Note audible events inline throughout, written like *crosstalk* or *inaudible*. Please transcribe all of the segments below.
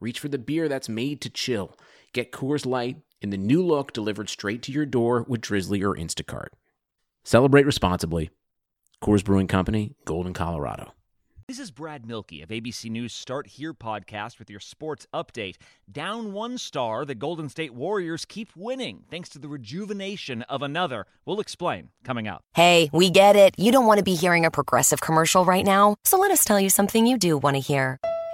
reach for the beer that's made to chill. Get Coors Light in the new look delivered straight to your door with Drizly or Instacart. Celebrate responsibly. Coors Brewing Company, Golden, Colorado. This is Brad Mielke of ABC News Start Here podcast with your sports update. Down one star, the Golden State Warriors keep winning thanks to the rejuvenation of another. We'll explain coming up. Hey, we get it. You don't want to be hearing a progressive commercial right now. So let us tell you something you do want to hear.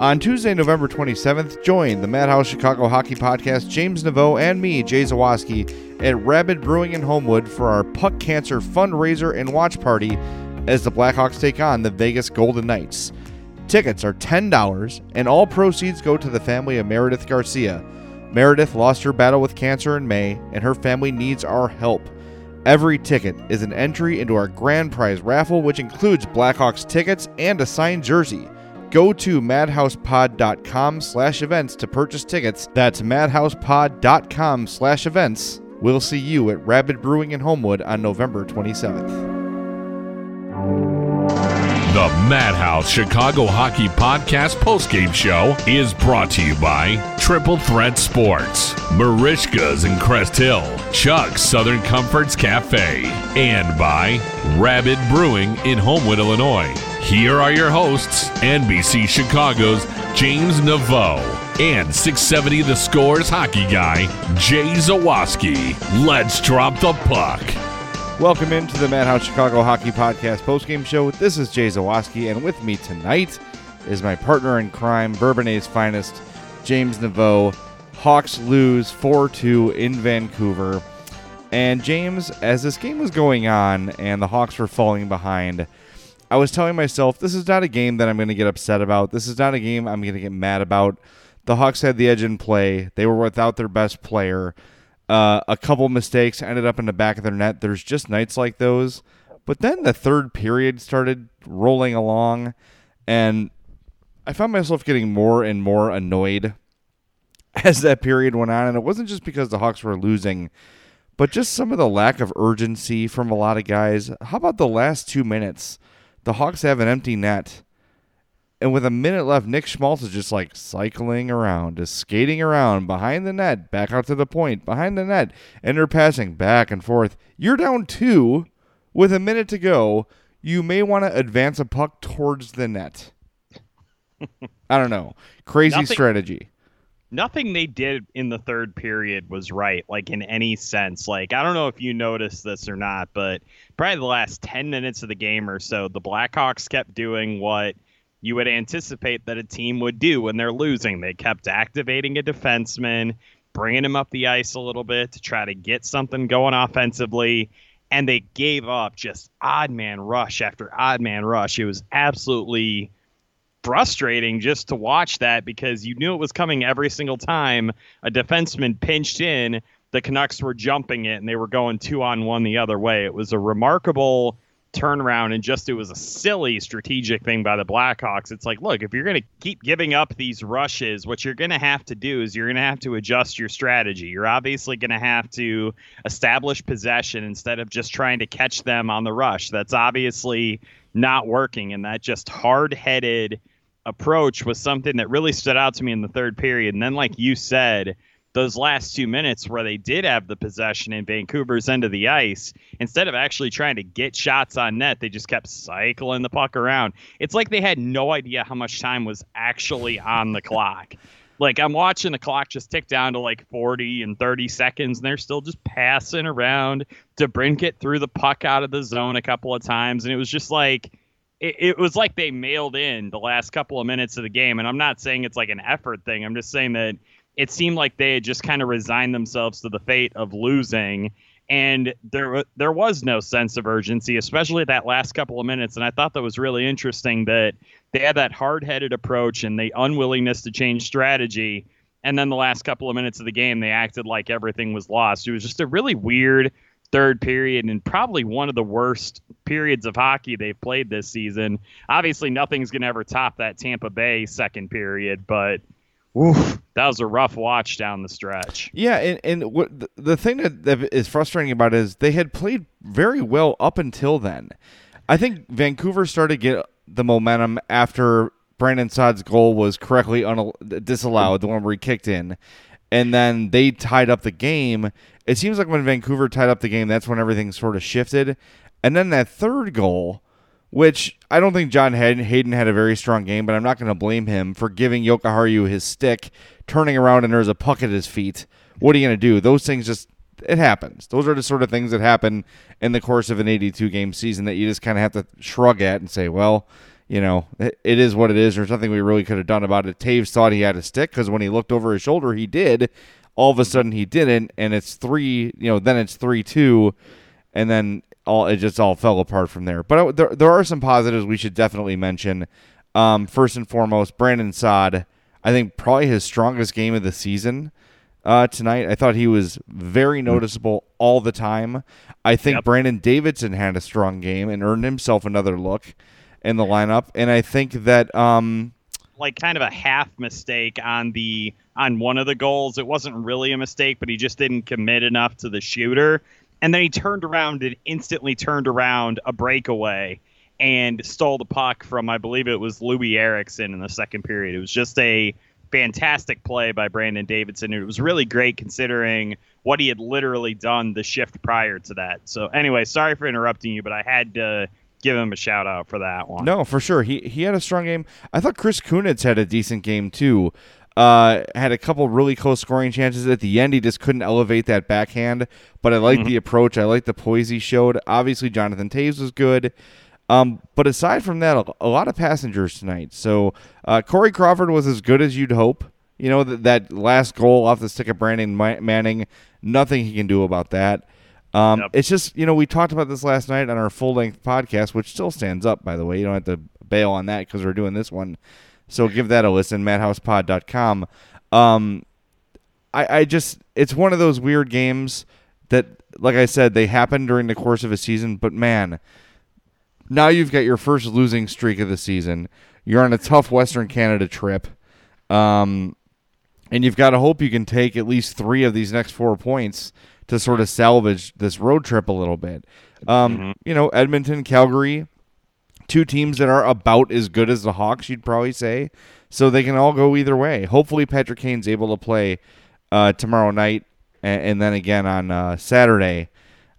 On Tuesday, November 27th, join the Madhouse Chicago Hockey Podcast, James Neveau, and me, Jay Zawaski, at Rabid Brewing in Homewood for our Puck Cancer fundraiser and watch party as the Blackhawks take on the Vegas Golden Knights. Tickets are $10, and all proceeds go to the family of Meredith Garcia. Meredith lost her battle with cancer in May, and her family needs our help. Every ticket is an entry into our grand prize raffle, which includes Blackhawks tickets and a signed jersey. Go to madhousepod.com slash events to purchase tickets. That's madhousepod.com slash events. We'll see you at Rabid Brewing in Homewood on November 27th. The Madhouse Chicago Hockey Podcast postgame show is brought to you by Triple Threat Sports, Merichka's in Crest Hill, Chuck's Southern Comforts Cafe, and by Rabid Brewing in Homewood, Illinois. Here are your hosts, NBC Chicago's James Neveau and 670 The Scores hockey guy, Jay Zawaski. Let's drop the puck. Welcome into the Madhouse Chicago Hockey Podcast postgame show. This is Jay Zawaski, and with me tonight is my partner in crime, Bourbonnais' finest, James Neveau. Hawks lose 4 2 in Vancouver. And James, as this game was going on and the Hawks were falling behind, I was telling myself, this is not a game that I'm going to get upset about. This is not a game I'm going to get mad about. The Hawks had the edge in play. They were without their best player. Uh, a couple mistakes ended up in the back of their net. There's just nights like those. But then the third period started rolling along, and I found myself getting more and more annoyed *laughs* as that period went on. And it wasn't just because the Hawks were losing, but just some of the lack of urgency from a lot of guys. How about the last two minutes? The Hawks have an empty net. And with a minute left, Nick Schmaltz is just like cycling around, just skating around behind the net, back out to the point, behind the net, and they're passing back and forth. You're down two with a minute to go. You may want to advance a puck towards the net. *laughs* I don't know. Crazy Nothing- strategy. Nothing they did in the third period was right, like in any sense. Like, I don't know if you noticed this or not, but probably the last 10 minutes of the game or so, the Blackhawks kept doing what you would anticipate that a team would do when they're losing. They kept activating a defenseman, bringing him up the ice a little bit to try to get something going offensively. And they gave up just odd man rush after odd man rush. It was absolutely frustrating just to watch that because you knew it was coming every single time a defenseman pinched in. The Canucks were jumping it and they were going two on one the other way. It was a remarkable turnaround and just it was a silly strategic thing by the Blackhawks. It's like, look, if you're going to keep giving up these rushes, what you're going to have to do is you're going to have to adjust your strategy. You're obviously going to have to establish possession instead of just trying to catch them on the rush. That's obviously not working, and that just hard-headed approach was something that really stood out to me in the third period. And then, like you said those last two minutes where they did have the possession in Vancouver's end of the ice, instead of actually trying to get shots on net, they just kept cycling the puck around. It's like they had no idea how much time was actually on the clock. Like I'm watching the clock just tick down to like 40 and 30 seconds, and they're still just passing around. DeBrincat threw the puck out of the zone a couple of times, and it was just like it, it was like they mailed in the last couple of minutes of the game. And I'm not saying it's like an effort thing. I'm just saying that it seemed like they had just kind of resigned themselves to the fate of losing and there there was no sense of urgency especially that last couple of minutes. And i thought that was really interesting that they had that hard-headed approach and the unwillingness to change strategy. And then the last couple of minutes of the game they acted like everything was lost. It was just a really weird third period and probably one of the worst periods of hockey they've played this season. Obviously nothing's going to ever top that tampa bay second period but Oof, that was a rough watch down the stretch. Yeah, and, and what the thing that, that is frustrating about it is they had played very well up until then. I think Vancouver started to get the momentum after Brandon Saad's goal was correctly unal- disallowed, the one where he kicked in, and then they tied up the game. It seems like when Vancouver tied up the game, that's when everything sort of shifted. And then that third goal, which I don't think John Hayden had a very strong game, but I'm not going to blame him for giving Yokoharu his stick, turning around and there's a puck at his feet. What are you going to do? Those things just it happens. Those are the sort of things that happen in the course of an 82 game season that you just kind of have to shrug at and say, well, you know, it, it is what it is. There's nothing we really could have done about it. Toews thought he had a stick because when he looked over his shoulder, he did. All of a sudden, he didn't, and it's three. You know, then it's three two, and then all it just all fell apart from there. But there there are some positives we should definitely mention. Um, first and foremost, Brandon Saad. I think probably his strongest game of the season uh, tonight. I thought he was very noticeable all the time. I think yep. Brandon Davidson had a strong game and earned himself another look in the lineup. And I think that um, like kind of a half mistake on the on one of the goals. It wasn't really a mistake, but he just didn't commit enough to the shooter and then he turned around and instantly turned around a breakaway and stole the puck from I believe it was Loui Eriksson in the second period. It was just a fantastic play by Brandon Davidson. It was really great considering what he had literally done the shift prior to that. So anyway, sorry for interrupting you, but I had to give him a shout out for that one. No, for sure. He he had a strong game. I thought Chris Kunitz had a decent game too. Uh, had a couple really close scoring chances at the end. He just couldn't elevate that backhand. But I like mm-hmm. the approach. I like the poise he showed. Obviously, Jonathan Toews was good. Um, but aside from that, a, a, lot of passengers tonight. So uh, Corey Crawford was as good as you'd hope. You know that that last goal off the stick of Brandon Manning, nothing he can do about that. Um, yep. It's just you know we talked about this last night on our full length podcast, which still stands up by the way. You don't have to bail on that because we're doing this one. So give that a listen, madhousepod.com. Um, I, I just, it's one of those weird games that, like I said, they happen during the course of a season, but man, now you've got your first losing streak of the season. You're on a tough Western Canada trip. Um, and you've got to hope you can take at least three of these next four points to sort of salvage this road trip a little bit. Um, mm-hmm. You know, Edmonton, Calgary, two teams that are about as good as the Hawks, you'd probably say. So they can all go either way. Hopefully, Patrick Kane's able to play uh, tomorrow night and, and, then again on uh, Saturday.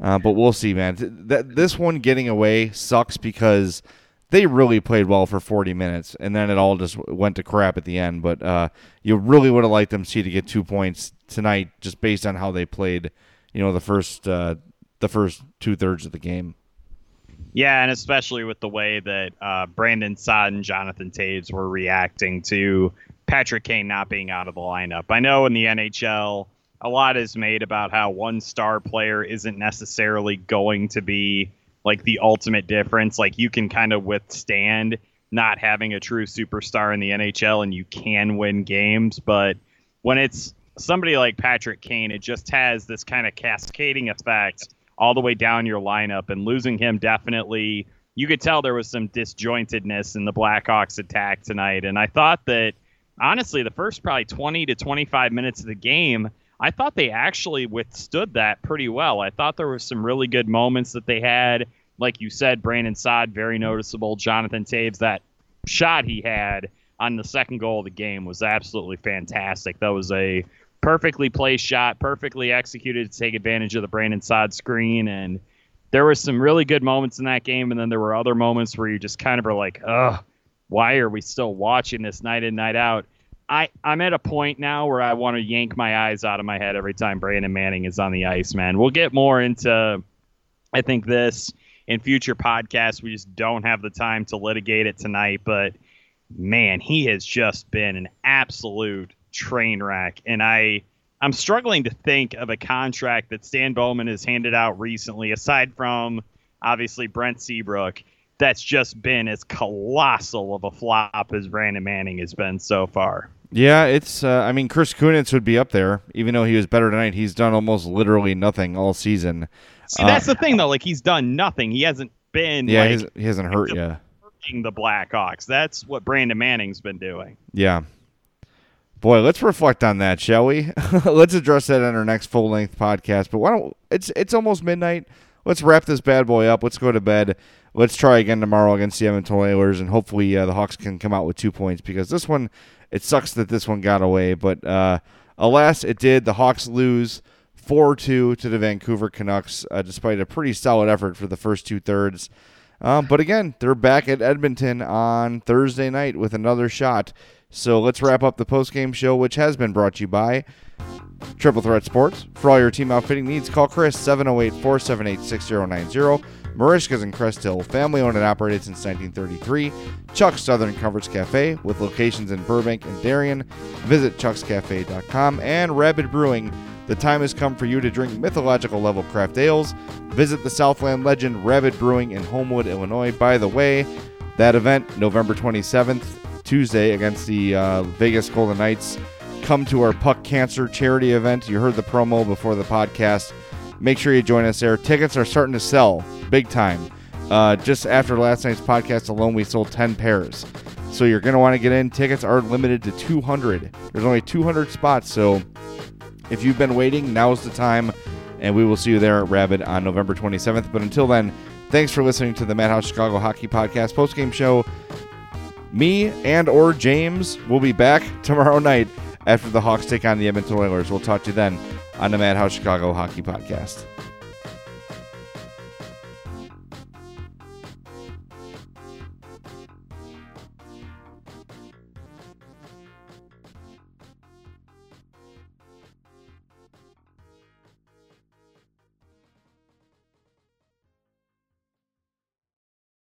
Uh, but we'll see, man. Th- this one getting away sucks because they really played well for 40 minutes, and then it all just went to crap at the end. But uh, you really would have liked them see to get two points tonight, just based on how they played. You know, the first uh, the first two thirds of the game. Yeah, and especially with the way that uh, Brandon Saad and Jonathan Toews were reacting to Patrick Kane not being out of the lineup. I know in the NHL, a lot is made about how one star player isn't necessarily going to be like the ultimate difference. Like you can kind of withstand not having a true superstar in the NHL and you can win games, but when it's somebody like Patrick Kane, it just has this kind of cascading effect all the way down your lineup, and losing him definitely. You could tell there was some disjointedness in the Blackhawks attack tonight, and I thought that honestly, the first probably 20 to 25 minutes of the game, I thought they actually withstood that pretty well. I thought there were some really good moments that they had. Like you said, Brandon Saad, very noticeable. Jonathan Toews, that shot he had on the second goal of the game was absolutely fantastic. That was a perfectly placed shot, perfectly executed to take advantage of the Brandon Saad screen. And there were some really good moments in that game. And then there were other moments where you just kind of are like, ugh, why are we still watching this night in, night out? I, I'm at a point now where I want to yank my eyes out of my head every time Brandon Manning is on the ice, man. We'll get more into, I think, this in future podcasts. We just don't have the time to litigate it tonight. But man, he has just been an absolute train wreck. And I, I'm struggling to think of a contract that Stan Bowman has handed out recently, aside from obviously Brent Seabrook that's just been as colossal of a flop as Brandon Manning has been so far. Yeah, it's. Uh, I mean, Chris Kunitz would be up there, even though he was better tonight. He's done almost literally nothing all season. See, that's uh, the thing, though. Like he's done nothing. He hasn't been. Yeah, like, he hasn't hurt Yeah, the Blackhawks. That's what Brandon Manning's been doing. Yeah. Boy, let's reflect on that, shall we? *laughs* let's address that in our next full length podcast. But why don't it's it's almost midnight. Let's wrap this bad boy up. Let's go to bed let's try again tomorrow against the Edmonton Oilers, and hopefully uh, the Hawks can come out with two points because this one, it sucks that this one got away, but uh, alas, it did. The Hawks lose 4 2 to the Vancouver Canucks, uh, despite a pretty solid effort for the first two thirds. Um, but again, they're back at Edmonton on Thursday night with another shot. So let's wrap up the post-game show, which has been brought to you by Triple Threat Sports. For all your team outfitting needs, call Chris 708 478 6090 Merichka's in Crest Hill, family owned and operated since 1933. Chuck's Southern Comforts Cafe, with locations in Burbank and Darien. Visit chuckscafe.com. And Rabid Brewing, the time has come for you to drink mythological level craft ales. Visit the Southland legend Rabid Brewing in Homewood, Illinois. By the way, that event, November 27th, Tuesday, against the uh, Vegas Golden Knights. Come to our Puck Cancer charity event. You heard the promo before the podcast. Make sure you join us there. Tickets are starting to sell big time. Uh, just after last night's podcast alone, we sold 10 pairs. So you're going to want to get in. Tickets are limited to 200. There's only 200 spots. So if you've been waiting, now's the time. And we will see you there at Rabid on November 27th. But until then, thanks for listening to the Madhouse Chicago Hockey Podcast postgame show. Me and or James will be back tomorrow night after the Hawks take on the Edmonton Oilers. We'll talk to you then on the Madhouse Chicago Hockey Podcast.